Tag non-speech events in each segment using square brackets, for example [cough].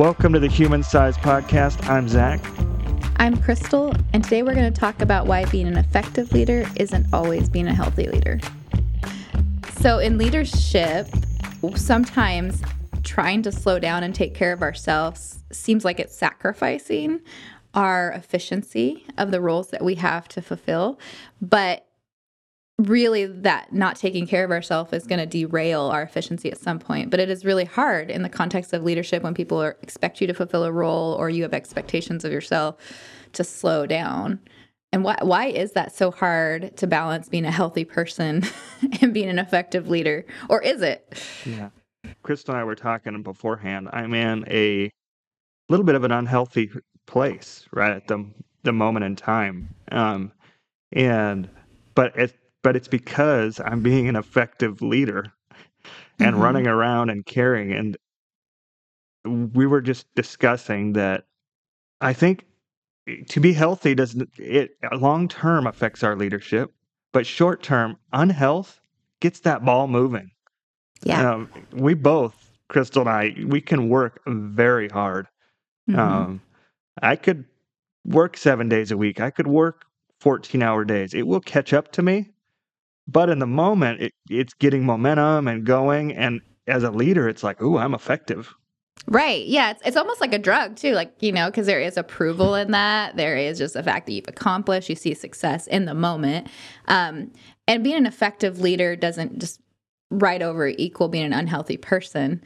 Welcome to the Human Size Podcast. I'm Zach. I'm Crystal, and today we're going to talk about why being an effective leader isn't always being a healthy leader. So, in leadership, sometimes trying to slow down and take care of ourselves seems like it's sacrificing our efficiency of the roles that we have to fulfill. But really that not taking care of ourselves is going to derail our efficiency at some point but it is really hard in the context of leadership when people are, expect you to fulfill a role or you have expectations of yourself to slow down. And why, why is that so hard to balance being a healthy person [laughs] and being an effective leader? Or is it? Yeah. Crystal and i were talking beforehand. I'm in a little bit of an unhealthy place right at the, the moment in time. Um, and but it, but it's because I'm being an effective leader and mm-hmm. running around and caring. And we were just discussing that I think to be healthy doesn't it long term affects our leadership, but short term unhealth gets that ball moving. Yeah, um, we both, Crystal and I, we can work very hard. Mm-hmm. Um, I could work seven days a week. I could work 14 hour days. It will catch up to me, but in the moment, it, it's getting momentum and going. And as a leader, it's like, ooh, I'm effective. Right. Yeah. It's, it's almost like a drug, too. Like, you know, because there is approval in that. There is just the fact that you've accomplished, you see success in the moment. Um, and being an effective leader doesn't just right over equal being an unhealthy person.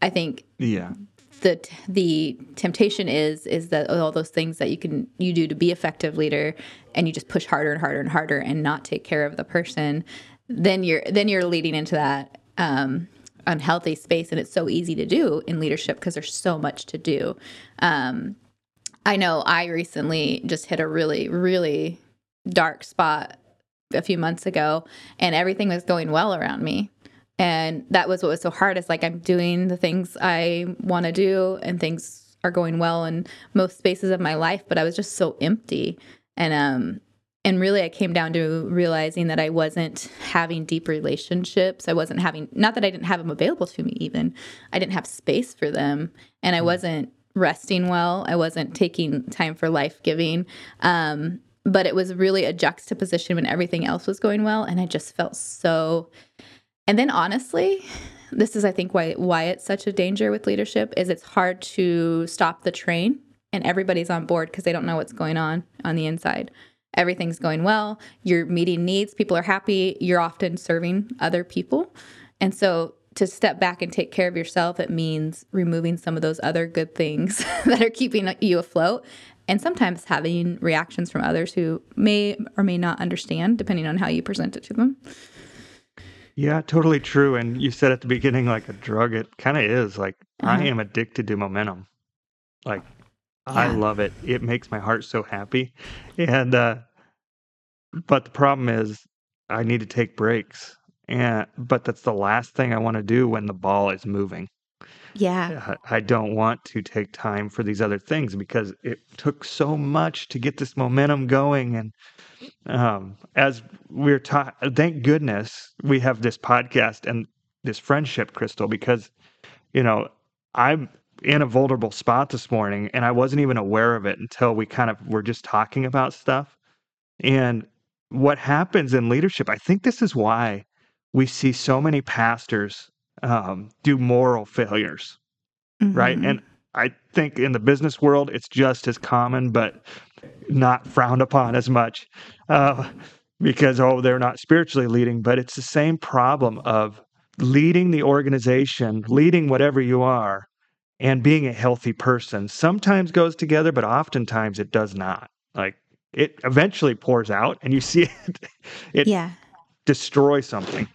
I think yeah the the temptation is is that all those things that you can you do to be effective leader and you just push harder and harder and harder and not take care of the person then you're then you're leading into that um, unhealthy space. And it's so easy to do in leadership because there's so much to do. Um, i know i recently just hit a really really dark spot a few months ago and everything was going well around me and that was what was so hard is like i'm doing the things i want to do and things are going well in most spaces of my life but i was just so empty. And um and really i came down to realizing that i wasn't having deep relationships. I wasn't having not that i didn't have them available to me even. I didn't have space for them and i hmm. wasn't resting well. I wasn't taking time for life giving. Um but it was really a juxtaposition when everything else was going well and i just felt so and then honestly, this is I think why why it's such a danger with leadership is it's hard to stop the train and everybody's on board because they don't know what's going on on the inside. Everything's going well, you're meeting needs, people are happy, you're often serving other people. And so to step back and take care of yourself, it means removing some of those other good things [laughs] that are keeping you afloat and sometimes having reactions from others who may or may not understand depending on how you present it to them. Yeah, totally true. And you said at the beginning, like a drug, it kind of is. Like, I uh-huh. am addicted to momentum. Like, I love it. It makes my heart so happy. And, uh, but the problem is, I need to take breaks. And, but that's the last thing I want to do when the ball is moving. Yeah. I don't want to take time for these other things because it took so much to get this momentum going. And um, as we're taught, thank goodness we have this podcast and this friendship, Crystal, because, you know, I'm in a vulnerable spot this morning and I wasn't even aware of it until we kind of were just talking about stuff. And what happens in leadership, I think this is why we see so many pastors um, do moral failures, mm-hmm. right? And I think in the business world, it's just as common, but not frowned upon as much uh, because, oh, they're not spiritually leading. But it's the same problem of leading the organization, leading whatever you are, and being a healthy person sometimes goes together, but oftentimes it does not. Like it eventually pours out and you see [laughs] it, it yeah. destroy something.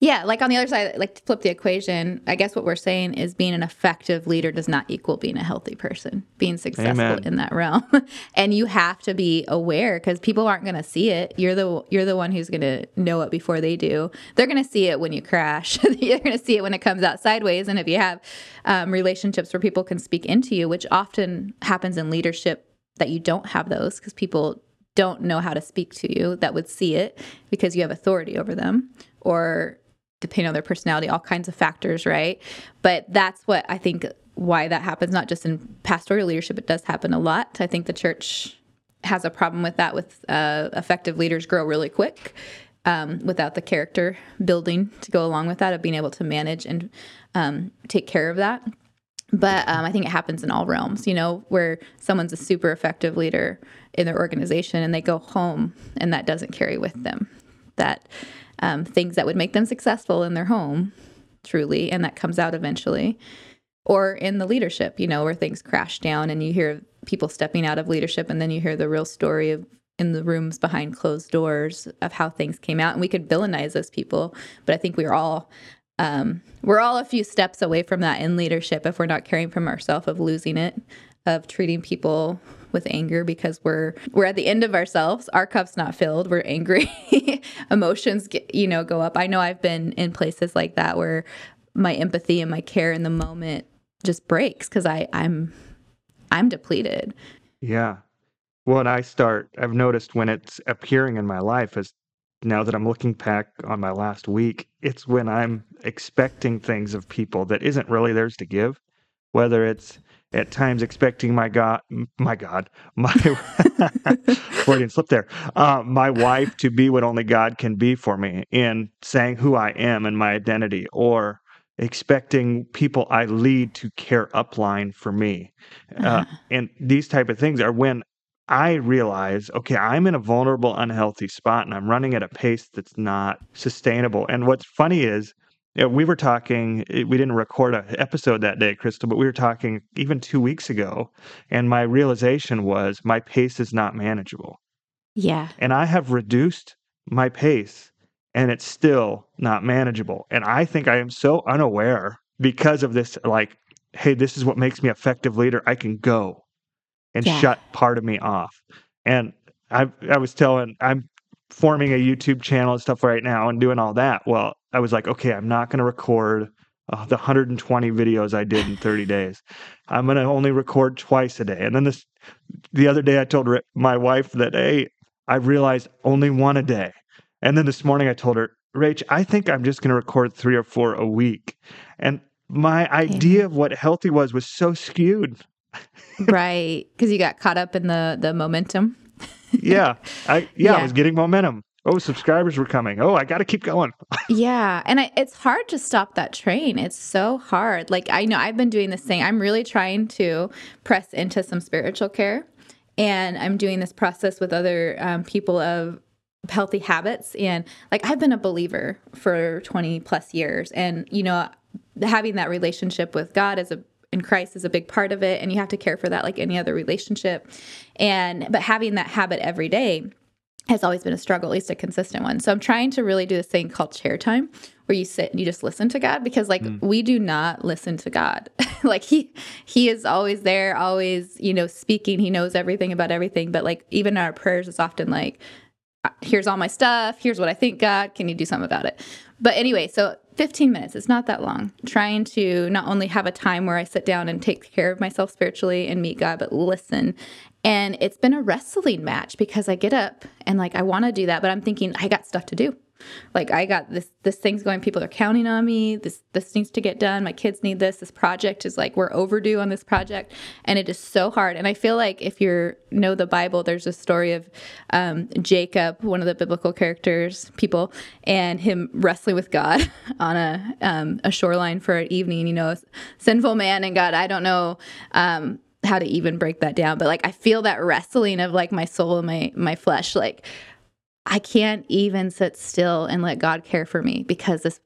Yeah, like on the other side, like to flip the equation, I guess what we're saying is being an effective leader does not equal being a healthy person, being successful Amen. in that realm. [laughs] and you have to be aware because people aren't going to see it. You're the you're the one who's going to know it before they do. They're going to see it when you crash. [laughs] They're going to see it when it comes out sideways. And if you have um, relationships where people can speak into you, which often happens in leadership, that you don't have those because people don't know how to speak to you that would see it because you have authority over them or depending on their personality, all kinds of factors, right? But that's what I think why that happens, not just in pastoral leadership, it does happen a lot. I think the church has a problem with that, with uh, effective leaders grow really quick um, without the character building to go along with that, of being able to manage and um, take care of that. But um, I think it happens in all realms, you know, where someone's a super effective leader in their organization and they go home and that doesn't carry with them that um, things that would make them successful in their home, truly, and that comes out eventually. Or in the leadership, you know, where things crash down and you hear people stepping out of leadership and then you hear the real story of in the rooms behind closed doors of how things came out and we could villainize those people but i think we're all um, we're all a few steps away from that in leadership if we're not caring from ourselves of losing it of treating people with anger because we're we're at the end of ourselves. Our cup's not filled. We're angry. [laughs] Emotions get, you know go up. I know i've been in places like that where my empathy and my care in the moment just breaks because i i'm i'm depleted. Yeah. When I start, I've noticed when it's appearing in my life is now that I'm looking back on my last week, it's when I'm expecting things of people that isn't really theirs to give, whether it's at times expecting my God, my God, my [laughs] Freudian slip there, uh, my wife to be what only God can be for me in saying who I am and my identity, or expecting people I lead to care upline for me. Uh, Uh-huh. and these type of things are when I realize, okay, I'm in a vulnerable, unhealthy spot and I'm running at a pace that's not sustainable. And what's funny is, know, we were talking, eh, we didn't record an episode that day, Crystal, but we were talking even two weeks ago. And my realization was my pace is not manageable. yeah And I have reduced my pace and it's still not manageable. And I think I am so unaware because of this, like, hey, this is what makes me effective leader. I can go and Yeah. shut part of me off. And I I was telling I'm forming a YouTube channel and stuff right now and doing all that. Well, I was like, okay, I'm not going to record uh, the 120 videos I did in 30 days. I'm going to only record twice a day. And then this the other day I told my wife that hey, I realized only one a day. And then this morning I told her, Rach, I think I'm just going to record 3 or 4 a week. And my idea of what healthy was was so skewed. [laughs] right because you got caught up in the the momentum yeah, I yeah, I was getting momentum. Oh, subscribers were coming. Oh, I got to keep going. [laughs] Yeah, and I, it's hard to stop that train. It's so hard. Like I know I've been doing this thing. I'm really trying to press into some spiritual care, and I'm doing this process with other um, people of healthy habits. And like I've been a believer for 20 plus years, and you know, having that relationship with God is a in Christ is a big part of it, and you have to care for that like any other relationship. And but having that habit every day has always been a struggle, at least a consistent one. So I'm trying to really do this thing called chair time where you sit and you just listen to God because like we do not listen to God. [laughs] like he he is always there, always, you know, speaking. He knows everything about everything, but like even our prayers is often like "Uh, here's all my stuff, here's what I think God, can you do something about it? But anyway, so 15 minutes, it's not that long. Trying to not only have a time where I sit down and take care of myself spiritually and meet God, but listen and it's been a wrestling match because I get up and like I want to do that, but I'm thinking I got stuff to do. Like I got this this thing's going, people are counting on me. This this needs to get done. My kids need this. This project is like we're overdue on this project. And it is so hard. And I feel like if you know the Bible, there's a story of um, Jacob, one of the biblical characters, people, and him wrestling with God [laughs] on a um, a shoreline for an evening, you know, sinful man and God. I don't know um, how to even break that down but like i feel that wrestling of like my soul and my my flesh like i can't even sit still and let god care for me because this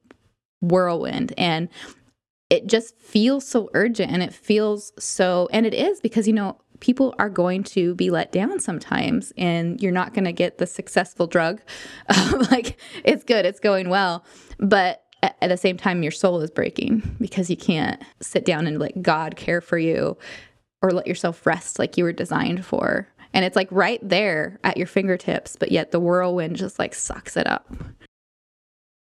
whirlwind and it just feels so urgent and it feels so and it is because you know people are going to be let down sometimes and you're not going to get the successful drug [laughs] like it's good it's going well but at the same time your soul is breaking because you can't sit down and let god care for you or let yourself rest like you were designed for. And it's like right there at your fingertips but yet the whirlwind just like sucks it up.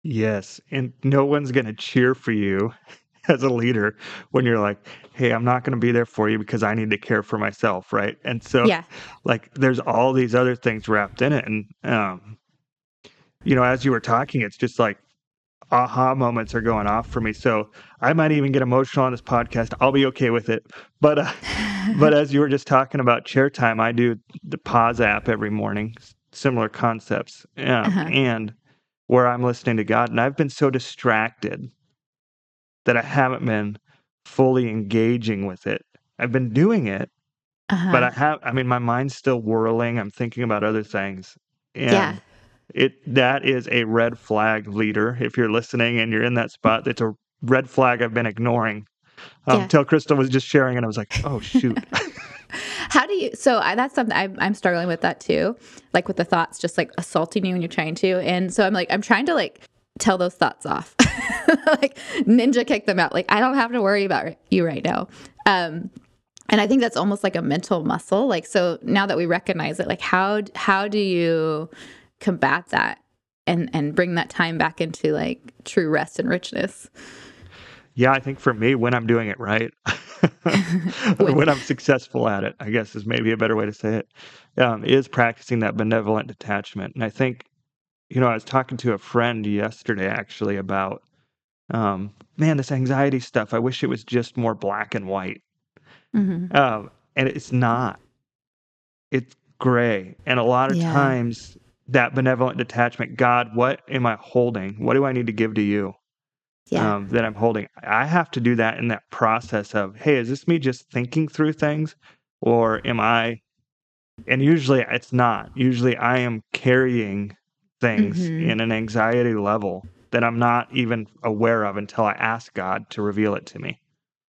Yes, and no one's going to cheer for you [laughs] as a leader when you're like, "Hey, I'm not going to be there for you because I need to care for myself," right? And so yeah. like there's all these other things wrapped in it. And um you know, as you were talking, it's just like aha moments are going off for me. So I might even get emotional on this podcast. I'll be okay with it. But uh, [laughs] but as you were just talking about chair time, I do the pause app every morning. Similar concepts, yeah, uh-huh. and where I'm listening to God, and I've been so distracted that I haven't been fully engaging with it. I've been doing it, uh-huh. but I have. I mean, my mind's still whirling. I'm thinking about other things, and yeah it that is a red flag leader. If you're listening and you're in that spot, it's a red flag I've been ignoring. Um, yeah. Till Crystal was just sharing, and I was like, "Oh shoot." [laughs] [laughs] How do you? So I, that's something I'm, I'm struggling with that too, like with the thoughts just like assaulting you when you're trying to, and so I'm like I'm trying to like tell those thoughts off, [laughs] like ninja kick them out. Like I don't have to worry about you right now. Um, and I think that's almost like a mental muscle. Like so now that we recognize it, like how how do you combat that and and bring that time back into like true rest and richness. Yeah i think for me when i'm doing it right [laughs] when, when, i'm successful at it i guess is maybe a better way to say it um, is practicing that benevolent detachment. And i think you know i was talking to a friend yesterday actually about um, man this anxiety stuff. I wish it was just more black and white. Mm-hmm. um, and it's not. It's gray. And a lot of yeah. times that benevolent detachment. God, what am I holding? What do I need to give to you? Yeah. Um, that I'm holding. I have to do that in that process of, hey, is this me just thinking through things, or am I? And usually it's not. Usually I am carrying things mm-hmm. in an anxiety level that I'm not even aware of until I ask God to reveal it to me.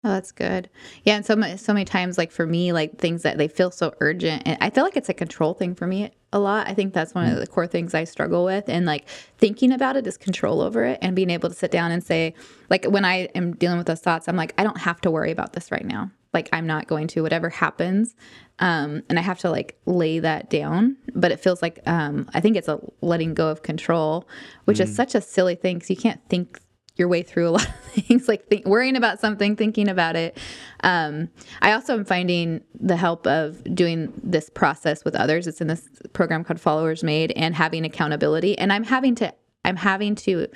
Oh, that's good. Yeah, and so many, so many times, like for me, like things that they feel so urgent, and I feel like it's a control thing for me a lot. I think that's one of mm. the core things I struggle with, and like thinking about it is control over it, and being able to sit down and say, like when I am dealing with those thoughts, I'm like, I don't have to worry about this right now. Like I'm not going to whatever happens, um, and I have to like lay that down. But it feels like um, I think it's a letting go of control, which mm. is such a silly thing because you can't think your way through a lot of [laughs] things, like think, worrying about something, thinking about it. Um, I also am finding the help of doing this process with others. It's in this program called Followers Made, and having accountability. And I'm having to, I'm having to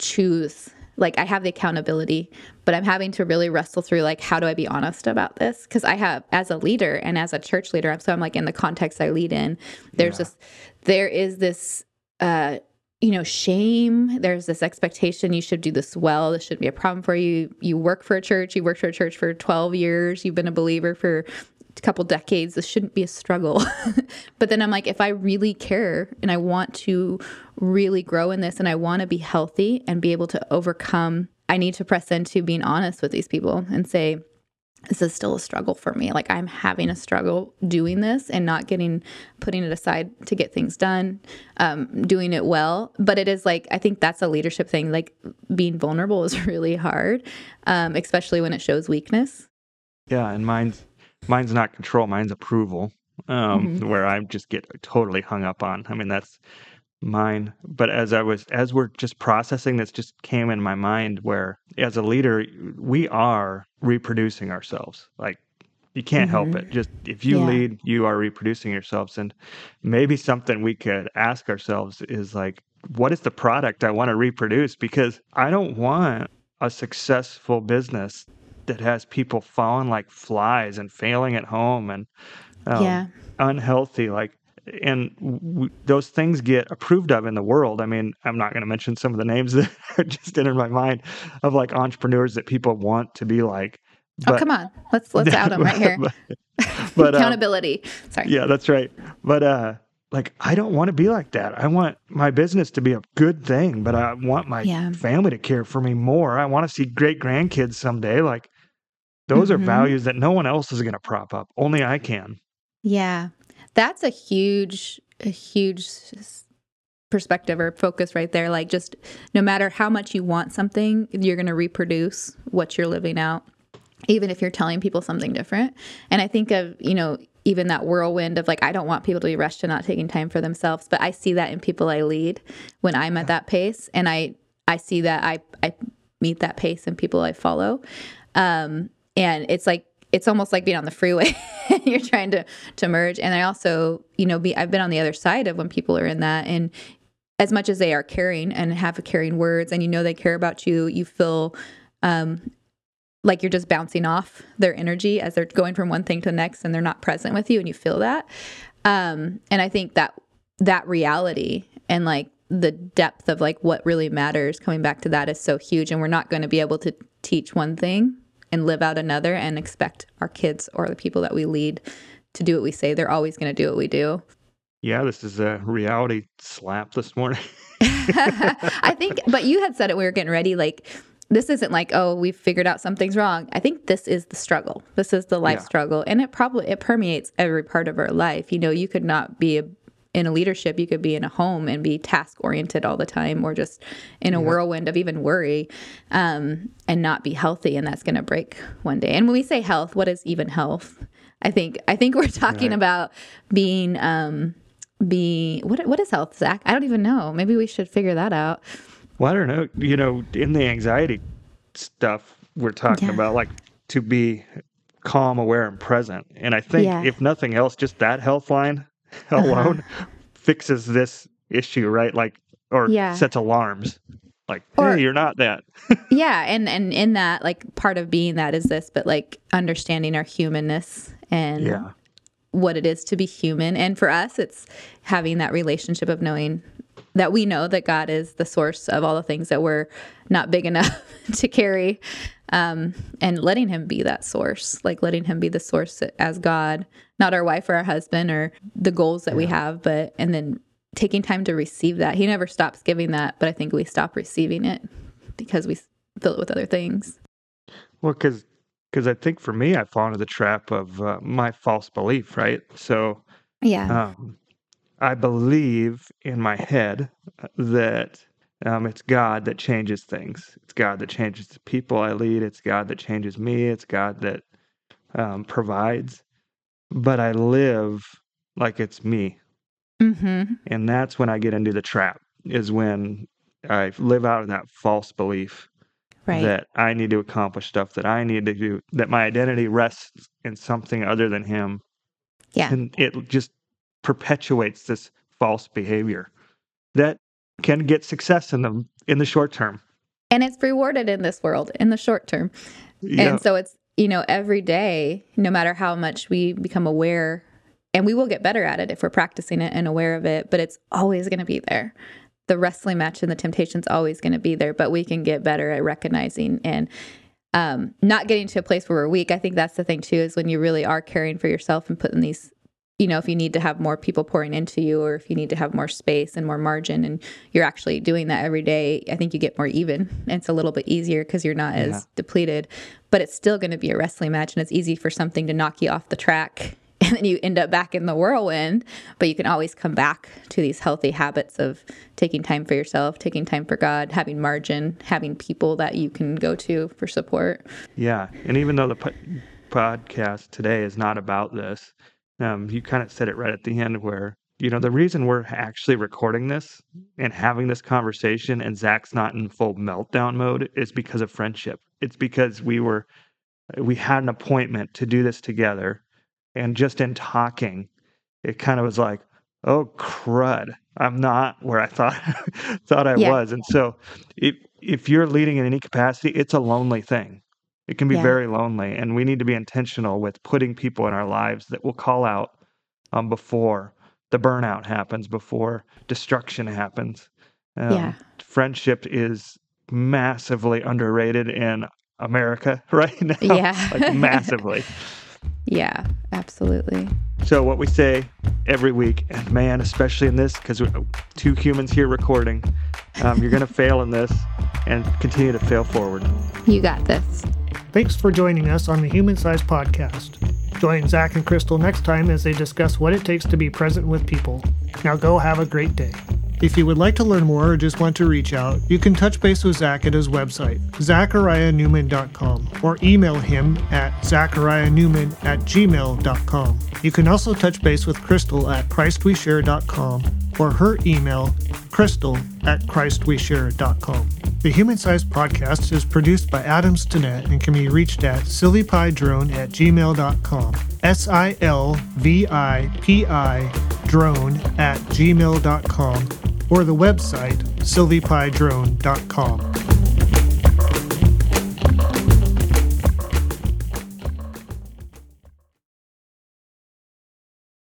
choose. Like I have the accountability, but I'm having to really wrestle through like how do I be honest about this? Because I have as a leader and as a church leader, so I'm like in the context I lead in. There's yeah. this, there is this uh, you know, shame. There's this expectation you should do this well. This shouldn't be a problem for you. You work for a church. You worked for a church for 12 years. You've been a believer for a couple decades. This shouldn't be a struggle. [laughs] but then I'm like, if I really care and I want to really grow in this and I want to be healthy and be able to overcome, I need to press into being honest with these people and say, this is still a struggle for me. Like I'm having a struggle doing this and not getting putting it aside to get things done, um, doing it well. But it is like I think that's a leadership thing. Like being vulnerable is [laughs] really hard, um, especially when it shows weakness. Yeah, and mine's mine's not control. Mine's approval, um, mm-hmm. where I just get totally hung up on. I mean, that's mine but as i was as we're just processing this just came in my mind where as a leader we are reproducing ourselves. Like you can't mm-hmm. help it. Just if you yeah. lead you are reproducing yourselves. And maybe something we could ask ourselves is like what is the product i want to reproduce? Because i don't want a successful business that has people falling like flies and failing at home and um, yeah. unhealthy. Like and w- those things get approved of in the world. I mean, I'm not going to mention some of the names [laughs] that are just in my mind of like entrepreneurs that people want to be like. Oh, but, oh come on, let's let's out them right here. [laughs] but, but [laughs] uh, accountability. Sorry. Yeah, that's right. But uh, like, I don't want to be like that. I want my business to be a good thing, but I want my yeah. family to care for me more. I want to see great grandkids someday. Like, those mm-hmm. are values that no one else is going to prop up. Only I can. Yeah. That's a huge, a huge perspective or focus right there. Like, just no matter how much you want something, you're going to reproduce what you're living out, even if you're telling people something different. And I think of, you know, even that whirlwind of like, I don't want people to be rushed and not taking time for themselves. But I see that in people I lead when I'm at that pace. And I, I see that I, I meet that pace in people I follow. Um, and it's like it's almost like being on the freeway. [laughs] You're trying to to merge. And i also you know be i've been on the other side of when people are in that. And as much as they are caring and have caring words and you know they care about you, you feel um, like you're just bouncing off their energy as they're going from one thing to the next and they're not present with you and you feel that. Um, and I think that that reality and like the depth of like what really matters coming back to that is so huge. And we're not going to be able to teach one thing and live out another and expect our kids or the people that we lead to do what we say. They're always going to do what we do. Yeah this is a reality slap this morning. [laughs] I think but you had said it we were getting ready like this isn't like oh we've figured out something's wrong. I think this is the struggle. This is the life yeah. struggle and it probably it permeates every part of our life. You know you could not be a in a leadership, you could be in a home and be task oriented all the time, or just in a yeah. whirlwind of even worry, um, and not be healthy, and that's going to break one day. And when we say health, what is even health? I think I think we're talking right. about being um, be what what is health, Zach? I don't even know. Maybe we should figure that out. Well, I don't know. You know, in the anxiety stuff, we're talking yeah. about like to be calm, aware, and present. And I think yeah. if nothing else, just that health line [laughs] alone uh-huh. fixes this issue, right? Like, or yeah. sets alarms. Like, or, hey, you're not that. [laughs] yeah, and and in that, like, part of being that is this, but like understanding our humanness and yeah. what it is to be human. And for us, it's having that relationship of knowing that we know that God is the source of all the things that we're not big enough [laughs] to carry, um, and letting Him be that source, like letting Him be the source as God, not our wife or our husband or the goals that yeah. we have, but and then taking time to receive that. He never stops giving that, but I think we stop receiving it because we fill it with other things. Well, because because I think for me, I fall into the trap of uh, my false belief, right? So yeah. Um, I believe in my head that um, it's God that changes things. It's God that changes the people I lead. It's God that changes me. It's God that um, provides. But I live like it's me. Mm-hmm. And that's when I get into the trap, is when I live out of that false belief right. that I need to accomplish stuff that I need to do, that my identity rests in something other than Him. Yeah. And it just perpetuates this false behavior that can get success in the in the short term. And it's rewarded in this world in the short term. Yeah. And so it's you know every day no matter how much we become aware and we will get better at it if we're practicing it and aware of it, but it's always going to be there. The wrestling match and the temptation's always going to be there, but we can get better at recognizing and um, not getting to a place where we're weak. I think that's the thing too, is when you really are caring for yourself and putting these you know, if you need to have more people pouring into you or if you need to have more space and more margin and you're actually doing that every day, I think you get more even. And it's a little bit easier because you're not yeah. as depleted. But it's still going to be a wrestling match and it's easy for something to knock you off the track [laughs] and then you end up back in the whirlwind. But you can always come back to these healthy habits of taking time for yourself, taking time for God, having margin, having people that you can go to for support. Yeah. And even though the po- podcast today is not about this, um, you kind of said it right at the end where you know the reason we're actually recording this and having this conversation and zach's not in full meltdown mode is because of friendship. It's because we were we had an appointment to do this together and just in talking it kind of was like oh crud. I'm not where i thought [laughs] thought i yeah. was. And so if if you're leading in any capacity it's a lonely thing it can be yeah. very lonely, and we need to be intentional with putting people in our lives that will call out um, before the burnout happens, before destruction happens. Um, yeah. Friendship is massively underrated in America [laughs] right now. Yeah. like massively. [laughs] [laughs] Yeah, absolutely. So, what we say every week, and man, especially in this, because two humans here recording, um, you're going [laughs] to fail in this and continue to fail forward. You got this. Thanks for joining us on the Human Size Podcast. Join Zach and Crystal next time as they discuss what it takes to be present with people. Now go have a great day. If you would like to learn more or just want to reach out, you can touch base with Zach at his website, zachariahnewman.com, or email him at zachariahnewman at gmail.com. You can also touch base with Crystal at christweshare.com or her email, crystal at christweshare.com. The Human Size Podcast is produced by Adam Stinnett and can be reached at silvipidrone at gmail.com. S I L V I P I drone at gmail.com or the website silvipidrone.com.